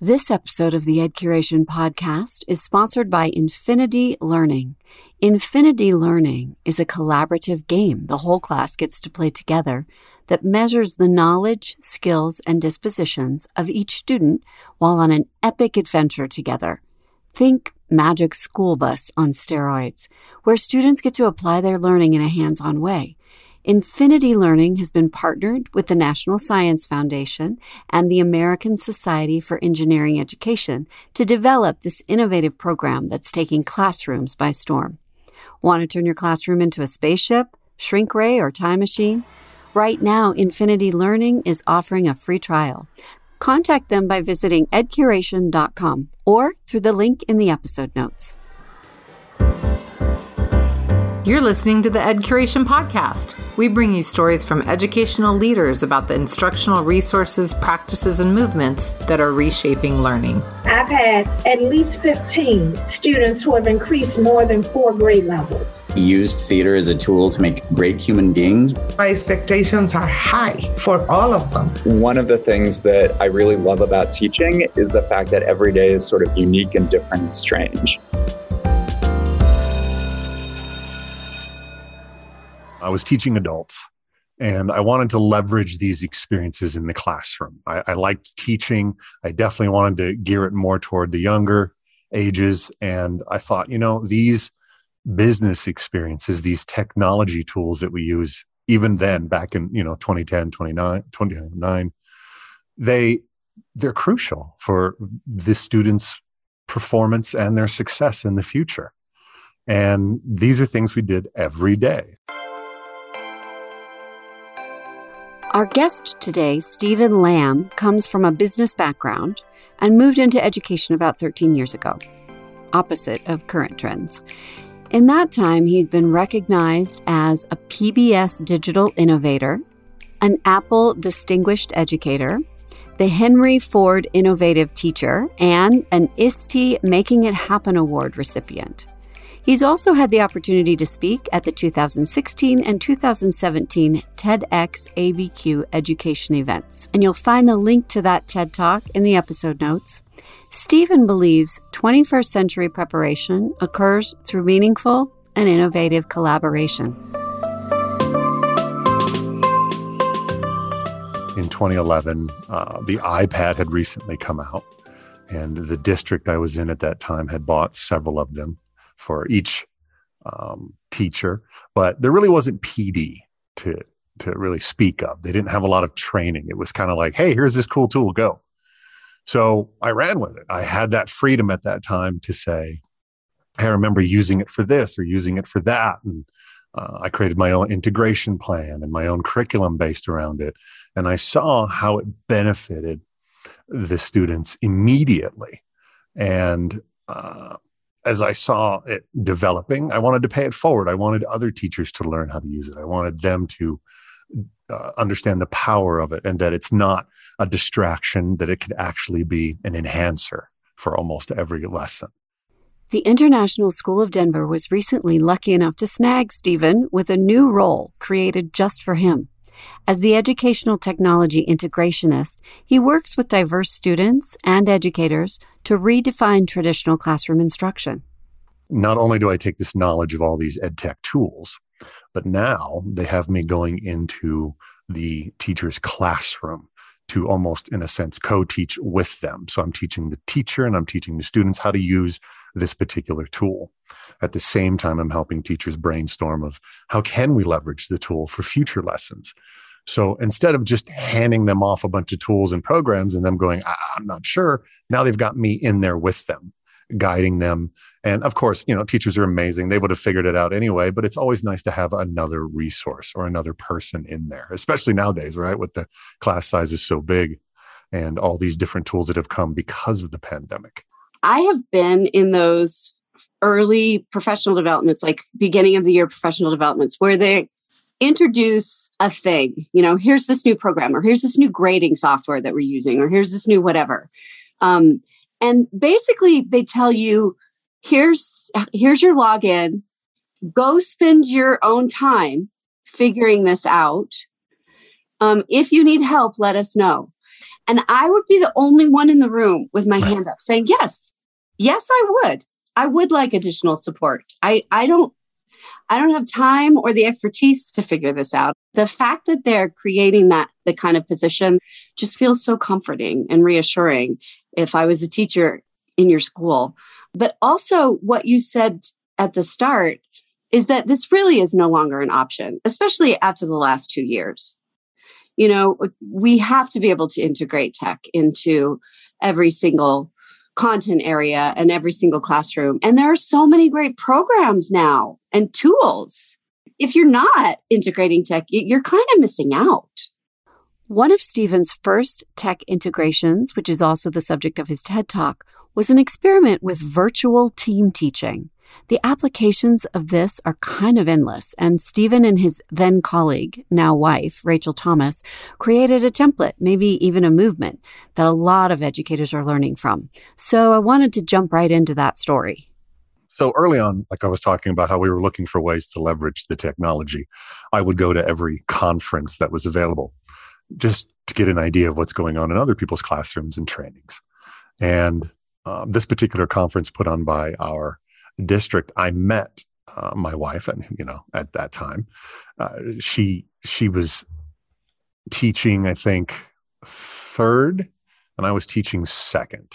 This episode of the Ed Curation podcast is sponsored by Infinity Learning. Infinity Learning is a collaborative game the whole class gets to play together that measures the knowledge, skills, and dispositions of each student while on an epic adventure together. Think Magic School Bus on steroids, where students get to apply their learning in a hands on way. Infinity Learning has been partnered with the National Science Foundation and the American Society for Engineering Education to develop this innovative program that's taking classrooms by storm. Want to turn your classroom into a spaceship, shrink ray, or time machine? Right now, Infinity Learning is offering a free trial. Contact them by visiting edcuration.com or through the link in the episode notes. You're listening to the Ed Curation Podcast. We bring you stories from educational leaders about the instructional resources, practices, and movements that are reshaping learning. I've had at least 15 students who have increased more than four grade levels. Used theater as a tool to make great human beings. My expectations are high for all of them. One of the things that I really love about teaching is the fact that every day is sort of unique and different and strange. I was teaching adults and I wanted to leverage these experiences in the classroom. I, I, liked teaching. I definitely wanted to gear it more toward the younger ages. And I thought, you know, these business experiences, these technology tools that we use, even then back in, you know, 2010, 29, 29, they, they're crucial for the students' performance and their success in the future. And these are things we did every day. Our guest today, Stephen Lamb, comes from a business background and moved into education about 13 years ago, opposite of current trends. In that time, he's been recognized as a PBS digital innovator, an Apple Distinguished Educator, the Henry Ford Innovative Teacher, and an ISTE Making It Happen Award recipient. He's also had the opportunity to speak at the 2016 and 2017 TEDx ABQ education events, and you'll find the link to that TED Talk in the episode notes. Stephen believes 21st century preparation occurs through meaningful and innovative collaboration. In 2011, uh, the iPad had recently come out, and the district I was in at that time had bought several of them for each um, teacher, but there really wasn't PD to to really speak of. They didn't have a lot of training. It was kind of like, hey, here's this cool tool, go. So I ran with it. I had that freedom at that time to say, I remember using it for this or using it for that. And uh, I created my own integration plan and my own curriculum based around it. And I saw how it benefited the students immediately. And uh, as I saw it developing, I wanted to pay it forward. I wanted other teachers to learn how to use it. I wanted them to uh, understand the power of it and that it's not a distraction, that it could actually be an enhancer for almost every lesson. The International School of Denver was recently lucky enough to snag Stephen with a new role created just for him. As the educational technology integrationist, he works with diverse students and educators to redefine traditional classroom instruction. Not only do I take this knowledge of all these ed tech tools, but now they have me going into the teacher's classroom to almost, in a sense, co teach with them. So I'm teaching the teacher and I'm teaching the students how to use this particular tool. At the same time, I'm helping teachers brainstorm of how can we leverage the tool for future lessons. So instead of just handing them off a bunch of tools and programs and them going, ah, I'm not sure, now they've got me in there with them, guiding them. And of course, you know, teachers are amazing. They would have figured it out anyway, but it's always nice to have another resource or another person in there, especially nowadays, right? With the class sizes so big and all these different tools that have come because of the pandemic. I have been in those early professional developments, like beginning of the year professional developments, where they introduce a thing. You know, here's this new program, or here's this new grading software that we're using, or here's this new whatever. Um, and basically, they tell you, here's here's your login. Go spend your own time figuring this out. Um, if you need help, let us know. And I would be the only one in the room with my hand up saying, yes, yes, I would. I would like additional support. I, I don't, I don't have time or the expertise to figure this out. The fact that they're creating that, the kind of position just feels so comforting and reassuring if I was a teacher in your school. But also what you said at the start is that this really is no longer an option, especially after the last two years. You know, we have to be able to integrate tech into every single content area and every single classroom. And there are so many great programs now and tools. If you're not integrating tech, you're kind of missing out. One of Stephen's first tech integrations, which is also the subject of his TED Talk, was an experiment with virtual team teaching. The applications of this are kind of endless, and Stephen and his then colleague, now wife, Rachel Thomas, created a template, maybe even a movement, that a lot of educators are learning from. So I wanted to jump right into that story. So early on, like I was talking about how we were looking for ways to leverage the technology, I would go to every conference that was available just to get an idea of what's going on in other people's classrooms and trainings. And um, this particular conference put on by our district, I met uh, my wife, and you know, at that time, uh, she she was teaching, I think, third, and I was teaching second.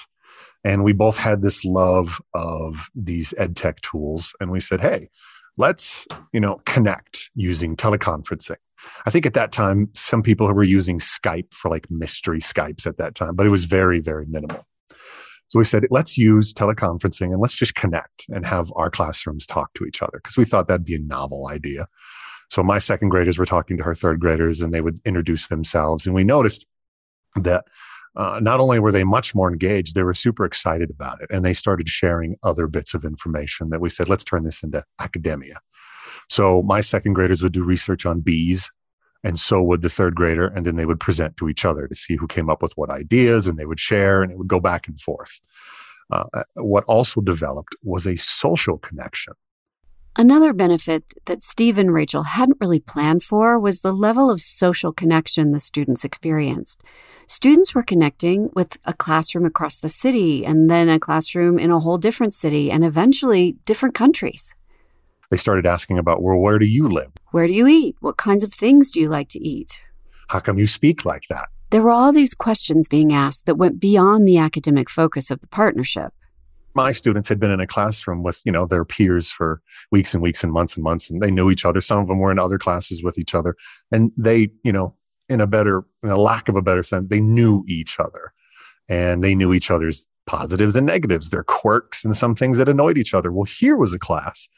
And we both had this love of these ed tech tools, and we said, "Hey, let's you know connect using teleconferencing." I think at that time, some people were using Skype for like mystery Skypes at that time, but it was very, very minimal. So we said, let's use teleconferencing and let's just connect and have our classrooms talk to each other because we thought that'd be a novel idea. So my second graders were talking to her third graders and they would introduce themselves. And we noticed that uh, not only were they much more engaged, they were super excited about it. And they started sharing other bits of information that we said, let's turn this into academia. So my second graders would do research on bees and so would the third grader and then they would present to each other to see who came up with what ideas and they would share and it would go back and forth. Uh, uh, what also developed was a social connection. Another benefit that Steve and Rachel hadn't really planned for was the level of social connection the students experienced. Students were connecting with a classroom across the city and then a classroom in a whole different city and eventually different countries they started asking about, well, where do you live? Where do you eat? What kinds of things do you like to eat? How come you speak like that? There were all these questions being asked that went beyond the academic focus of the partnership. My students had been in a classroom with, you know, their peers for weeks and weeks and months and months, and they knew each other. Some of them were in other classes with each other. And they, you know, in a better, in a lack of a better sense, they knew each other and they knew each other's positives and negatives, their quirks and some things that annoyed each other. Well, here was a class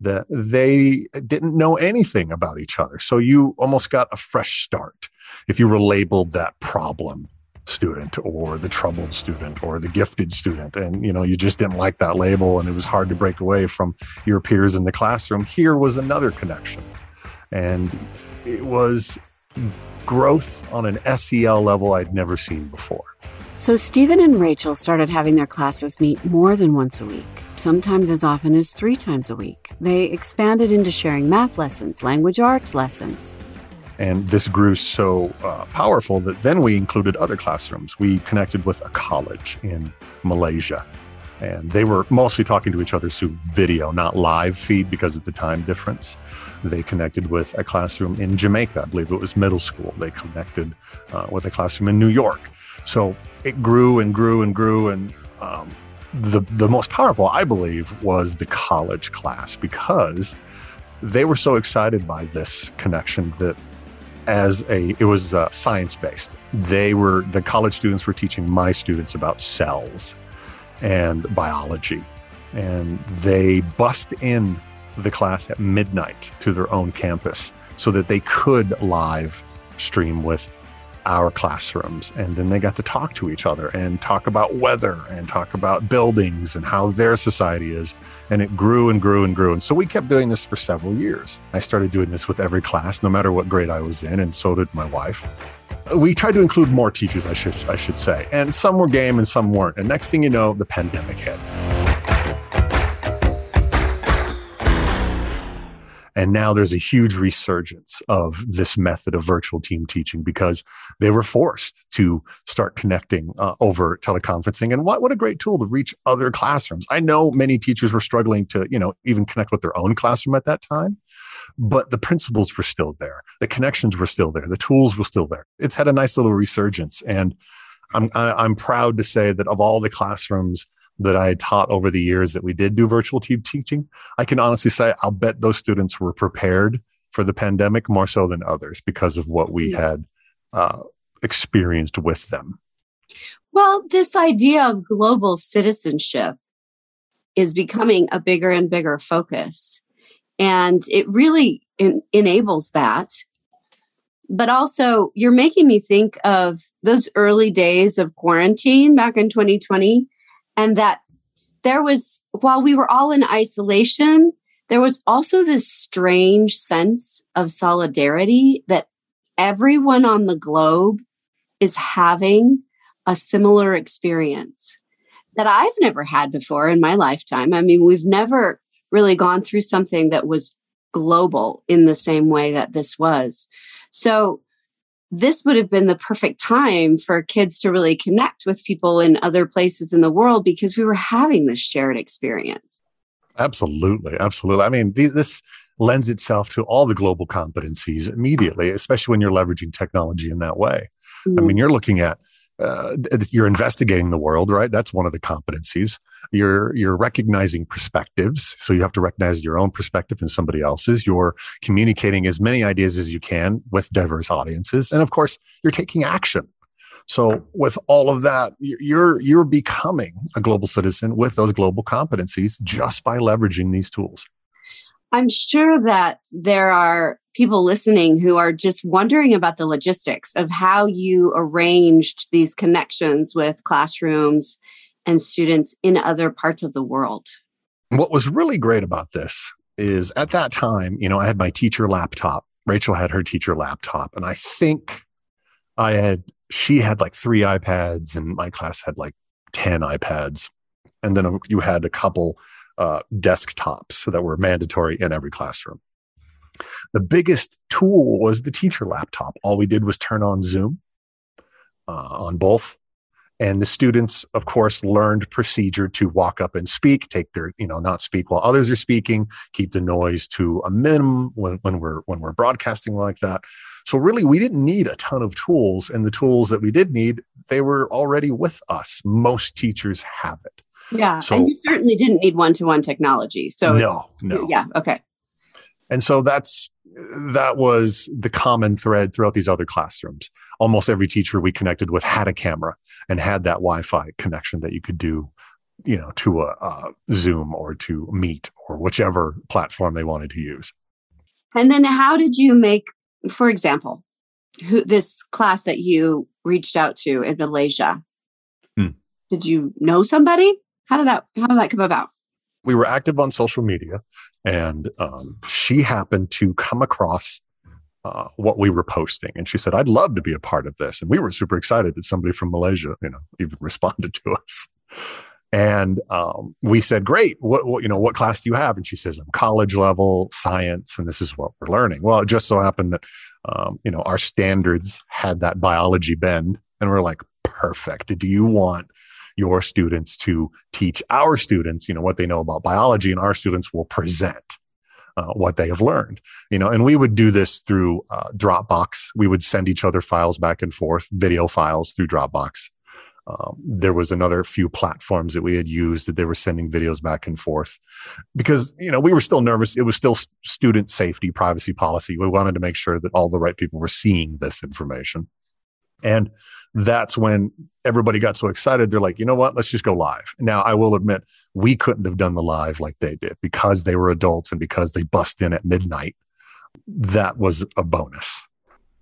that they didn't know anything about each other. So you almost got a fresh start if you were labeled that problem student or the troubled student or the gifted student. And you know you just didn't like that label and it was hard to break away from your peers in the classroom. Here was another connection. And it was growth on an SEL level I'd never seen before so Stephen and Rachel started having their classes meet more than once a week sometimes as often as three times a week. They expanded into sharing math lessons, language arts lessons. And this grew so uh, powerful that then we included other classrooms. We connected with a college in Malaysia. And they were mostly talking to each other through video, not live feed because of the time difference. They connected with a classroom in Jamaica. I believe it was middle school. They connected uh, with a classroom in New York. So it grew and grew and grew. And um, the the most powerful, I believe, was the college class because they were so excited by this connection that as a it was uh, science based. They were the college students were teaching my students about cells and biology, and they bussed in the class at midnight to their own campus so that they could live stream with our classrooms. And then they got to talk to each other and talk about weather and talk about buildings and how their society is. And it grew and grew and grew. And so we kept doing this for several years. I started doing this with every class, no matter what grade I was in, and so did my wife. We tried to include more teachers, I should I should say. And some were game and some weren't. And next thing you know, the pandemic hit. And now there's a huge resurgence of this method of virtual team teaching because they were forced to start connecting uh, over teleconferencing. And what, what a great tool to reach other classrooms. I know many teachers were struggling to, you know, even connect with their own classroom at that time, but the principles were still there. The connections were still there. The tools were still there. It's had a nice little resurgence. And I'm, I, am i am proud to say that of all the classrooms that I had taught over the years that we did do virtual team teaching, I can honestly say I'll bet those students were prepared for the pandemic more so than others because of what we had uh, experienced with them. Well, this idea of global citizenship is becoming a bigger and bigger focus. And it really en- enables that. But also, you're making me think of those early days of quarantine back in 2020 and that there was, while we were all in isolation, there was also this strange sense of solidarity that everyone on the globe is having a similar experience that I've never had before in my lifetime. I mean, we've never really gone through something that was global in the same way that this was. So this would have been the perfect time for kids to really connect with people in other places in the world because we were having this shared experience. Absolutely. Absolutely. I mean, this lends itself to all the global competencies immediately, especially when you're leveraging technology in that way. Mm-hmm. I mean, you're looking at uh, you're investigating the world, right? That's one of the competencies. You're you're recognizing perspectives, so you have to recognize your own perspective and somebody else's. You're communicating as many ideas as you can with diverse audiences, and of course, you're taking action. So, with all of that, you're you're becoming a global citizen with those global competencies just by leveraging these tools. I'm sure that there are people listening who are just wondering about the logistics of how you arranged these connections with classrooms and students in other parts of the world. What was really great about this is at that time, you know, I had my teacher laptop. Rachel had her teacher laptop. And I think I had, she had like three iPads and my class had like 10 iPads. And then you had a couple uh, desktops that were mandatory in every classroom. The biggest tool was the teacher laptop. All we did was turn on Zoom uh, on both. And the students, of course, learned procedure to walk up and speak, take their, you know, not speak while others are speaking, keep the noise to a minimum when, when we're when we're broadcasting like that. So really, we didn't need a ton of tools, and the tools that we did need, they were already with us. Most teachers have it. Yeah. So, and you certainly didn't need one to one technology. So, no, no. Yeah. Okay. And so that's, that was the common thread throughout these other classrooms. Almost every teacher we connected with had a camera and had that Wi Fi connection that you could do, you know, to a, a Zoom or to Meet or whichever platform they wanted to use. And then how did you make, for example, who, this class that you reached out to in Malaysia? Hmm. Did you know somebody? How did that how did that come about? We were active on social media, and um, she happened to come across uh, what we were posting, and she said, "I'd love to be a part of this." And we were super excited that somebody from Malaysia, you know, even responded to us. And um, we said, "Great. What, what, you know? What class do you have?" And she says, "I'm college level science, and this is what we're learning." Well, it just so happened that um, you know our standards had that biology bend, and we're like, "Perfect. Do you want your students to teach our students, you know, what they know about biology, and our students will present uh, what they have learned. You know, and we would do this through uh, Dropbox. We would send each other files back and forth, video files through Dropbox. Um, there was another few platforms that we had used that they were sending videos back and forth because you know we were still nervous it was still student safety privacy policy we wanted to make sure that all the right people were seeing this information and that's when everybody got so excited. They're like, you know what? Let's just go live. Now, I will admit, we couldn't have done the live like they did because they were adults and because they bust in at midnight. That was a bonus.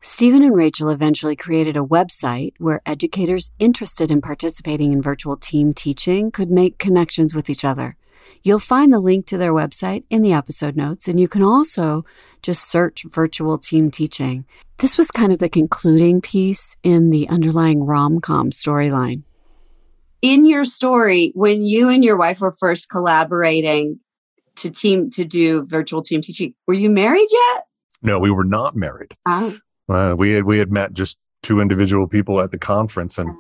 Stephen and Rachel eventually created a website where educators interested in participating in virtual team teaching could make connections with each other. You'll find the link to their website in the episode notes, and you can also just search virtual team teaching. This was kind of the concluding piece in the underlying rom com storyline. In your story, when you and your wife were first collaborating, to team to do virtual team teaching. Were you married yet? No, we were not married. Oh. Uh, we had we had met just two individual people at the conference and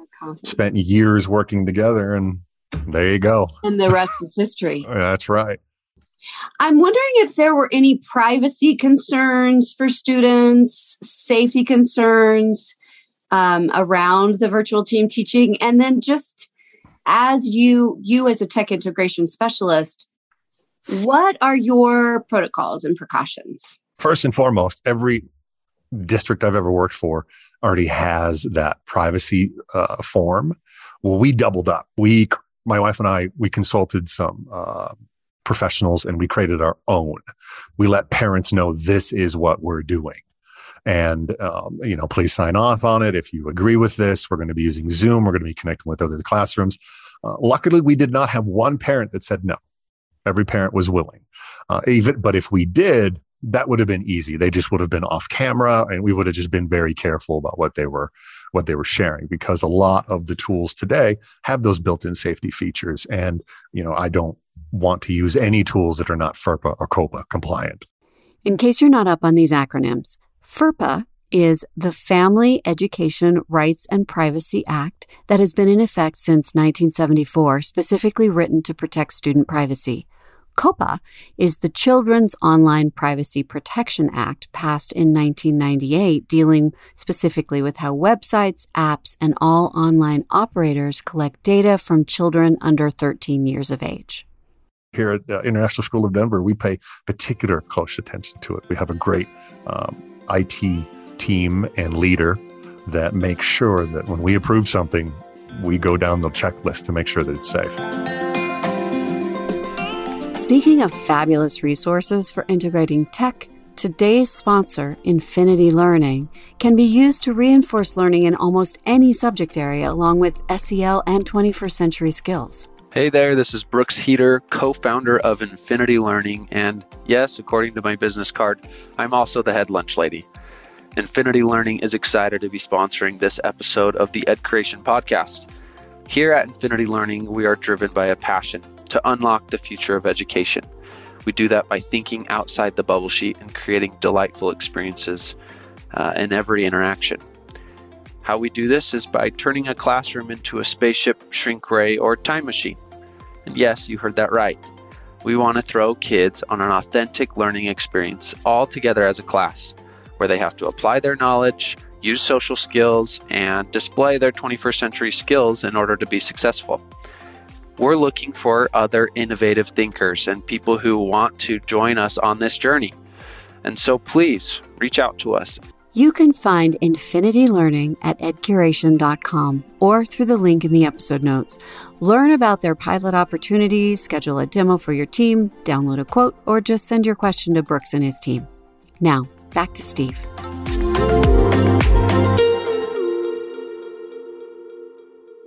spent years working together, and there you go. And the rest is history. That's right. I'm wondering if there were any privacy concerns for students, safety concerns um, around the virtual team teaching, and then just as you you as a tech integration specialist, what are your protocols and precautions? First and foremost, every district I've ever worked for already has that privacy uh, form. Well, we doubled up. We, my wife and I, we consulted some uh, professionals and we created our own. We let parents know this is what we're doing. And, um, you know, please sign off on it. If you agree with this, we're going to be using Zoom. We're going to be connecting with other classrooms. Uh, luckily, we did not have one parent that said no. Every parent was willing. Uh, even, but if we did, that would have been easy. They just would have been off camera and we would have just been very careful about what they were, what they were sharing because a lot of the tools today have those built-in safety features. And, you know, I don't want to use any tools that are not FERPA or COPPA compliant. In case you're not up on these acronyms, FERPA is the Family Education Rights and Privacy Act that has been in effect since 1974, specifically written to protect student privacy. COPPA is the Children's Online Privacy Protection Act passed in 1998, dealing specifically with how websites, apps, and all online operators collect data from children under 13 years of age. Here at the International School of Denver, we pay particular close attention to it. We have a great um, IT team and leader that makes sure that when we approve something, we go down the checklist to make sure that it's safe. Speaking of fabulous resources for integrating tech, today's sponsor, Infinity Learning, can be used to reinforce learning in almost any subject area along with SEL and 21st century skills. Hey there, this is Brooks Heater, co founder of Infinity Learning. And yes, according to my business card, I'm also the head lunch lady. Infinity Learning is excited to be sponsoring this episode of the Ed Curation Podcast. Here at Infinity Learning, we are driven by a passion to unlock the future of education. We do that by thinking outside the bubble sheet and creating delightful experiences uh, in every interaction. How we do this is by turning a classroom into a spaceship, shrink ray, or time machine. And yes, you heard that right. We want to throw kids on an authentic learning experience all together as a class, where they have to apply their knowledge, use social skills, and display their 21st century skills in order to be successful. We're looking for other innovative thinkers and people who want to join us on this journey. And so please reach out to us. You can find Infinity Learning at edcuration.com or through the link in the episode notes. Learn about their pilot opportunities, schedule a demo for your team, download a quote, or just send your question to Brooks and his team. Now, back to Steve.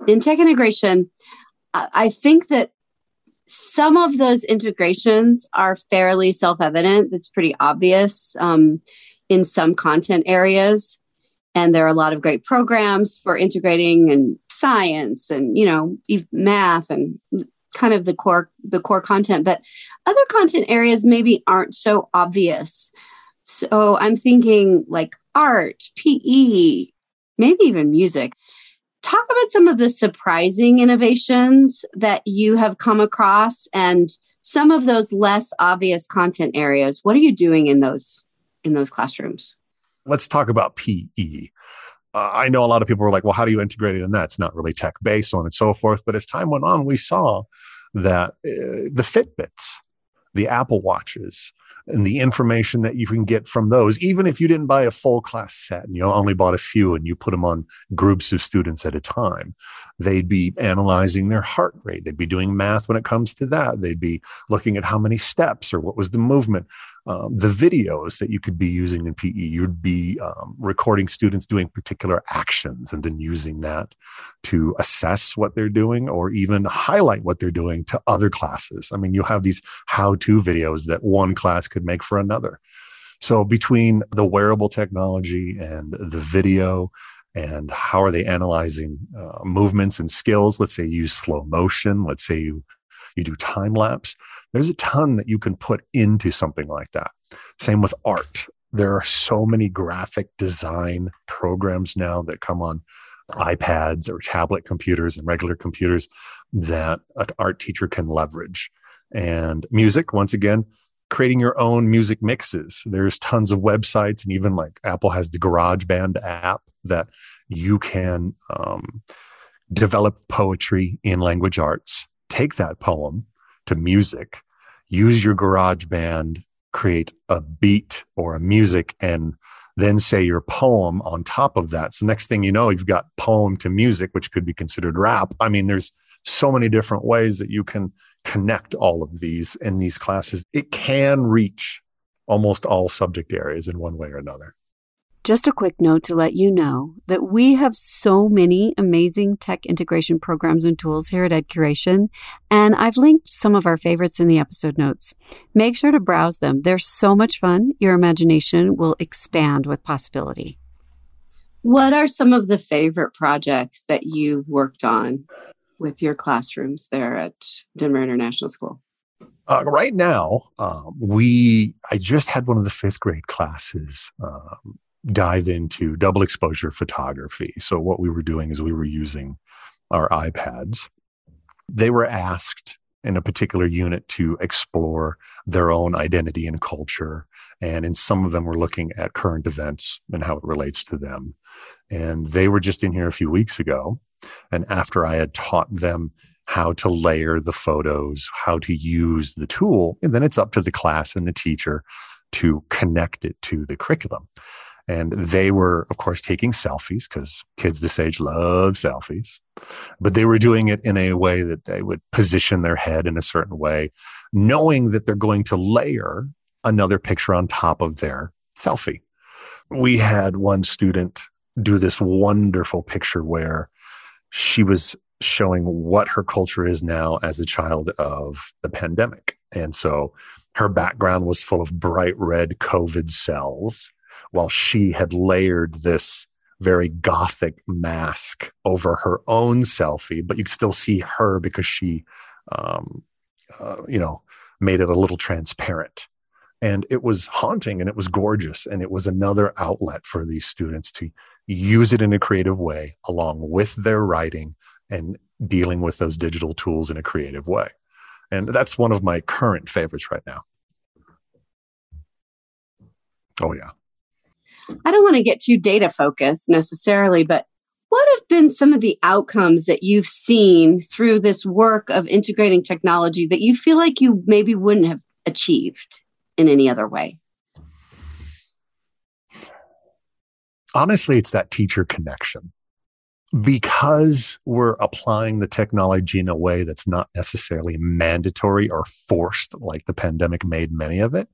In tech integration, I think that some of those integrations are fairly self evident. That's pretty obvious um, in some content areas. And there are a lot of great programs for integrating and science and, you know, math and kind of the core the core content but other content areas maybe aren't so obvious so i'm thinking like art pe maybe even music talk about some of the surprising innovations that you have come across and some of those less obvious content areas. What are you doing in those in those classrooms? Let's talk about pe uh, i know a lot of people were like well how do you integrate it in that? It's not really tech based on and so forth. But as time went on we saw that uh, the fitbits the apple watches and the information that you can get from those, even if you didn't buy a full class set and you only bought a few and you put them on groups of students at a time, they'd be analyzing their heart rate. They'd be doing math when it comes to that. They'd be looking at how many steps or what was the movement. Um, the videos that you could be using in PE, you'd be um, recording students doing particular actions and then using that to assess what they're doing or even highlight what they're doing to other classes. I mean, you have these how to videos that one class could make for another. So between the wearable technology and the video and how are they analyzing uh, movements and skills let's say you use slow motion let's say you you do time lapse. There's a ton that you can put into something like that. Same with art. There are so many graphic design programs now that come on iPads or tablet computers and regular computers that an art teacher can leverage. And music, once again, creating your own music mixes. There's tons of websites, and even like Apple has the GarageBand app that you can um, develop poetry in language arts. Take that poem to music, use your GarageBand, create a beat or a music, and then say your poem on top of that. So next thing you know, you've got poem to music, which could be considered rap. I mean, there's so many different ways that you can connect all of these in these classes. It can reach almost all subject areas in one way or another. Just a quick note to let you know that we have so many amazing tech integration programs and tools here at EdCuration, and I've linked some of our favorites in the episode notes. Make sure to browse them. They're so much fun. Your imagination will expand with possibility. What are some of the favorite projects that you've worked on with your classrooms there at Denver International School? Uh, right now, um, we I just had one of the fifth grade classes um, dive into double exposure photography. So what we were doing is we were using our iPads. They were asked in a particular unit to explore their own identity and culture. And in some of them, we're looking at current events and how it relates to them. And they were just in here a few weeks ago. And after I had taught them how to layer the photos, how to use the tool, and then it's up to the class and the teacher to connect it to the curriculum. And they were, of course, taking selfies because kids this age love selfies. But they were doing it in a way that they would position their head in a certain way, knowing that they're going to layer another picture on top of their selfie. We had one student do this wonderful picture where she was showing what her culture is now as a child of the pandemic. And so her background was full of bright red COVID cells while she had layered this very gothic mask over her own selfie, but you could still see her because she, um, uh, you know, made it a little transparent. And it was haunting and it was gorgeous. And it was another outlet for these students to use it in a creative way along with their writing and dealing with those digital tools in a creative way. And that's one of my current favorites right now. Oh, yeah. I don't want to get too data focused necessarily, but what have been some of the outcomes that you've seen through this work of integrating technology that you feel like you maybe wouldn't have achieved in any other way? Honestly, it's that teacher connection. Because we're applying the technology in a way that's not necessarily mandatory or forced, like the pandemic made many of it,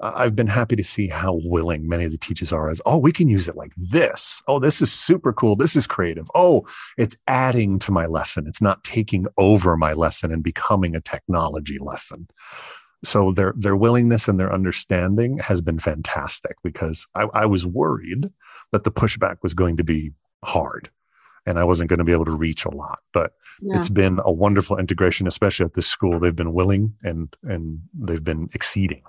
I've been happy to see how willing many of the teachers are as, oh, we can use it like this. Oh, this is super cool. This is creative. Oh, it's adding to my lesson. It's not taking over my lesson and becoming a technology lesson. So their their willingness and their understanding has been fantastic because I, I was worried that the pushback was going to be hard and I wasn't going to be able to reach a lot. But yeah. it's been a wonderful integration, especially at this school. They've been willing and and they've been exceeding.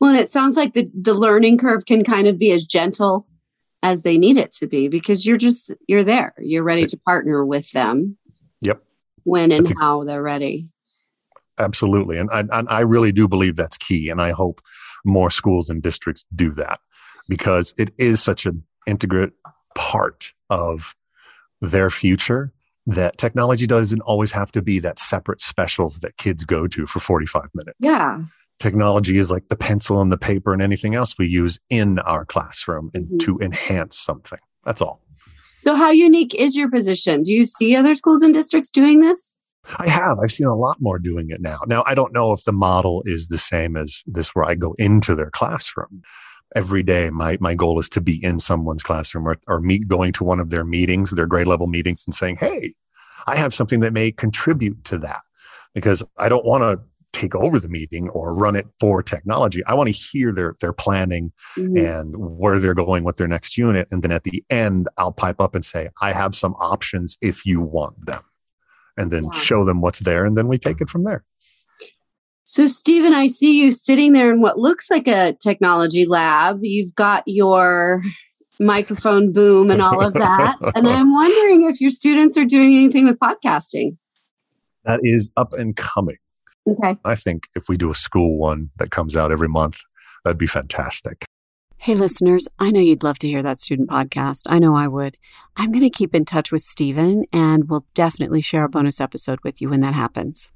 Well, and it sounds like the, the learning curve can kind of be as gentle as they need it to be because you're just you're there. You're ready to partner with them. Yep. When and how they're ready. Absolutely. And I, and I really do believe that's key. And I hope more schools and districts do that because it is such an integrate part of their future that technology doesn't always have to be that separate specials that kids go to for 45 minutes. Yeah technology is like the pencil and the paper and anything else we use in our classroom and mm-hmm. to enhance something. That's all. So, how unique is your position? Do you see other schools and districts doing this? I have. I've seen a lot more doing it now. Now, I don't know if the model is the same as this, where I go into their classroom every day. My my goal is to be in someone's classroom or, or meet going to one of their meetings, their grade level meetings, and saying, "Hey, I have something that may contribute to that," because I don't want to take over the meeting or run it for technology. I want to hear their their planning mm-hmm. and where they're going with their next unit. And then at the end, I'll pipe up and say, I have some options if you want them. and then Yeah. show them what's there and then we take it from there So, Stephen, I see you sitting there in what looks like a technology lab. You've got your microphone boom and all of that. and I'm wondering if your students are doing anything with podcasting. that is up and coming Okay. i think if we do a school one that comes out every month that'd be fantastic Hey, listeners, I know you'd love to hear that student podcast. I know I would. I'm going to keep in touch with Stephen and we'll definitely share a bonus episode with you when that happens.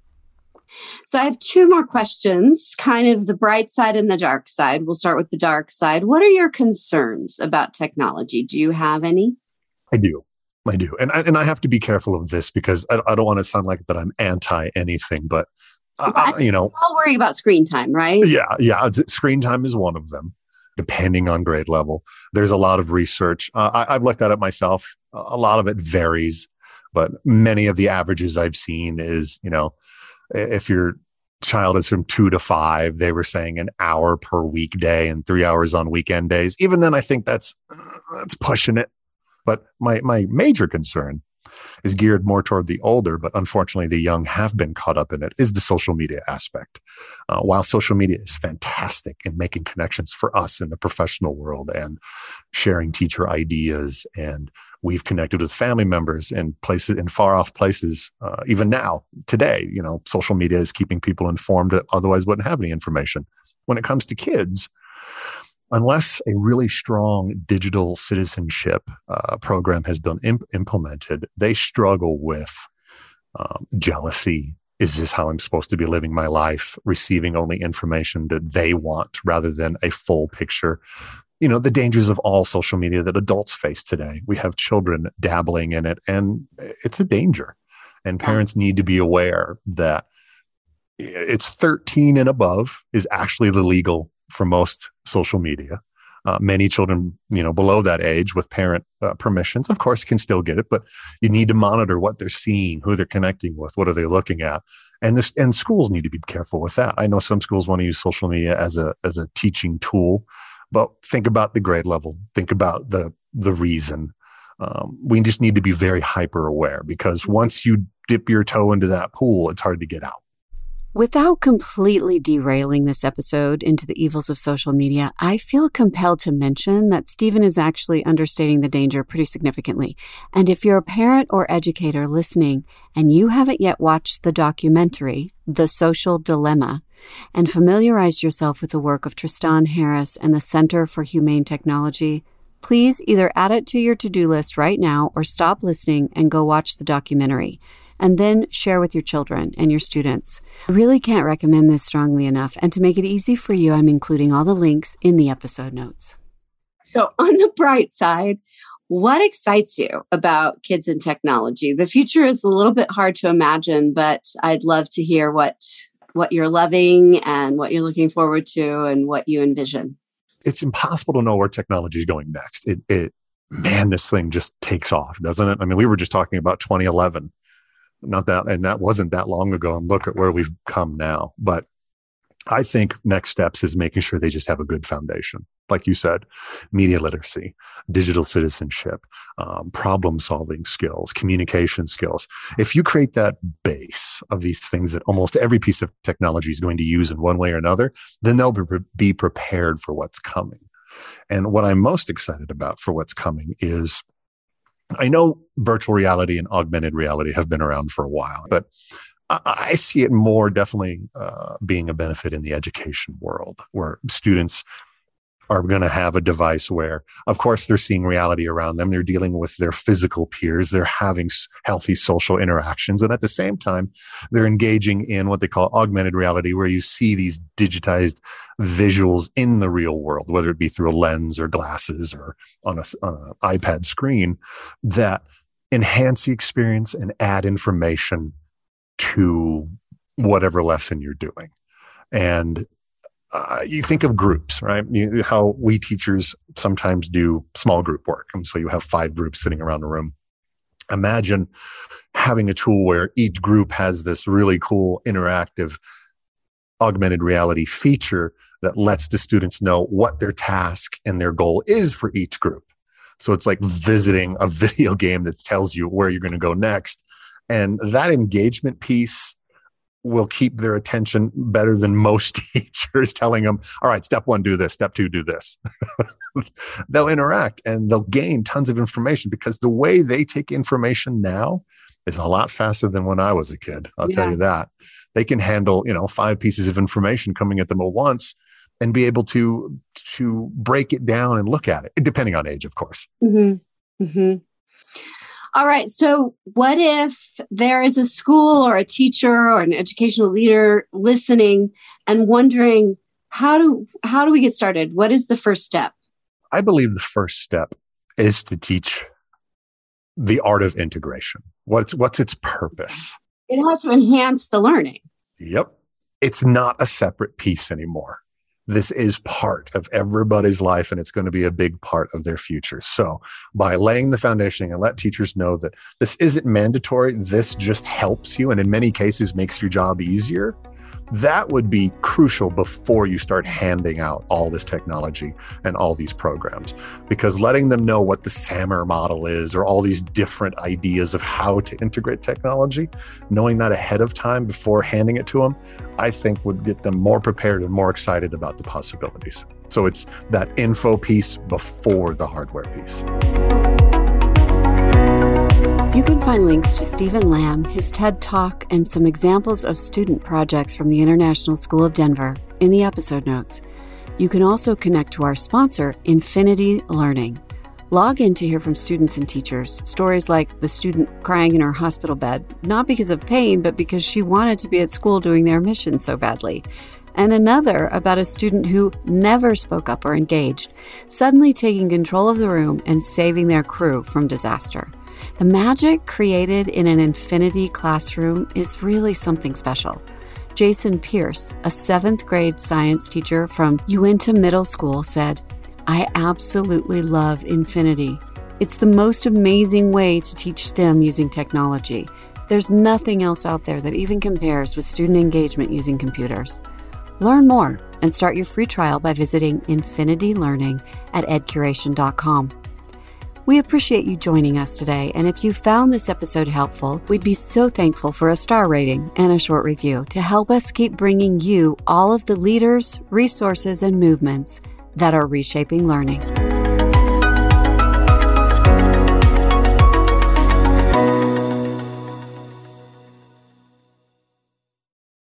So, I have two more questions kind of the bright side and the dark side. We'll start with the dark side. What are your concerns about technology? Do you have any? I do. I do. And I, and I have to be careful of this because I, I don't want to sound like that I'm anti anything, but, uh, uh, you know, all worrying about screen time, right? yeah, yeah. Screen time is one of them, depending on grade level. There's a lot of research. Uh, I, I've looked at it myself. A a lot of it varies, but many of the averages I've seen is, you know, if your child is from two to five, they were saying an hour per weekday and three hours on weekend days. Even then, I think that's that's pushing it. But my my major concern is geared more toward the older, but unfortunately the young have been caught up in it. Is the social media aspect? Uh, while social media is fantastic in making connections for us in the professional world and sharing teacher ideas, and we've connected with family members in places in far off places. Uh, even now, today, you know, social media is keeping people informed that otherwise wouldn't have any information. When it comes to kids, unless a really strong digital citizenship uh, program has been imp- implemented, they struggle with um, jealousy. Is this how I'm supposed to be living my life? Receiving only information that they want rather than a full picture. You know, the dangers of all social media that adults face today. We have children dabbling in it, and it's a danger. And parents need to be aware that it's 13 and above is actually the legal for most social media. Uh, many children, you know, below that age with parent uh, permissions, of course, can still get it, but you need to monitor what they're seeing, who they're connecting with, what are they looking at, and this and schools need to be careful with that. I know some schools want to use social media as a as a teaching tool, but think about the grade level, think about the the reason. Um, we just need to be very hyper aware because once you dip your toe into that pool, it's hard to get out. Without completely derailing this episode into the evils of social media, I feel compelled to mention that Stephen is actually understating the danger pretty significantly. And if you're a parent or educator listening and you haven't yet watched the documentary, The Social Dilemma, and familiarized yourself with the work of Tristan Harris and the Center for Humane Technology, please either add it to your to do list right now or stop listening and go watch the documentary and then share with your children and your students. I really can't recommend this strongly enough, and to make it easy for you, I'm including all the links in the episode notes. So, on the bright side, what excites you about kids and technology? The future is a little bit hard to imagine, but I'd love to hear what what you're loving and what you're looking forward to and what you envision. It's impossible to know where technology is going next. It, it, man, this thing just takes off, doesn't it? I mean, we were just talking about 2011 not that and that wasn't that long ago. And look at where we've come now. But i think next steps is making sure they just have a good foundation. Like you said media literacy digital citizenship um, problem solving skills communication skills. If you create that base of these things that almost every piece of technology is going to use in one way or another then they'll be, be prepared for what's coming. And what i'm most excited about for what's coming is I know virtual reality and augmented reality have been around for a while, but I, see it more definitely uh, being a benefit in the education world where students are going to have a device where, of course, they're seeing reality around them. They're dealing with their physical peers. They're having healthy social interactions. And at the same time, they're engaging in what they call augmented reality, where you see these digitized visuals in the real world, whether it be through a lens or glasses or on a, on an iPad screen that enhance the experience and add information to whatever lesson you're doing. And uh, you think of groups, right? You, how we teachers sometimes do small group work. And so you have five groups sitting around a room. Imagine having a tool where each group has this really cool interactive augmented reality feature that lets the students know what their task and their goal is for each group. So it's like visiting a video game that tells you where you're going to go next And that engagement piece will keep their attention better than most teachers telling them, all right, step one, do this, step two, do this. they'll interact and they'll gain tons of information because the way they take information now is a lot faster than when I was a kid. I'll yeah. tell you that. They can handle, you know, five pieces of information coming at them at once and be able to to break it down and look at it, depending on age, of course. Mm-hmm. Mm-hmm. All right. So, what if there is a school or a teacher or an educational leader listening and wondering how do how do we get started? What is the first step? I believe the first step is to teach the art of integration. What's what's its purpose? It has to enhance the learning. Yep. It's not a separate piece anymore this is part of everybody's life and it's going to be a big part of their future. So, by laying the foundation and let teachers know that this isn't mandatory, this just helps you and in many cases makes your job easier, that would be crucial before you start handing out all this technology and all these programs. Because letting them know what the SAMR model is or all these different ideas of how to integrate technology, knowing that ahead of time before handing it to them, I think would get them more prepared and more excited about the possibilities. So it's that info piece before the hardware piece. You can find links to Stephen Lamb, his TED Talk, and some examples of student projects from the International School of Denver in the episode notes. You can also connect to our sponsor, Infini-D Learning. Log in to hear from students and teachers stories like the student crying in her hospital bed, not because of pain, but because she wanted to be at school doing their mission so badly. And another about a student who never spoke up or engaged, suddenly taking control of the room and saving their crew from disaster. The magic created in an Infini-D classroom is really something special. Jason Pierce, a seventh grade science teacher from Uinta Middle School, said, I absolutely love Infini-D. It's the most amazing way to teach STEM using technology. There's nothing else out there that even compares with student engagement using computers. Learn more and start your free trial by visiting Infini-D Learning at edcuration.com. We appreciate you joining us today, and if you found this episode helpful, we'd be so thankful for a star rating and a short review to help us keep bringing you all of the leaders, resources, and movements that are reshaping learning.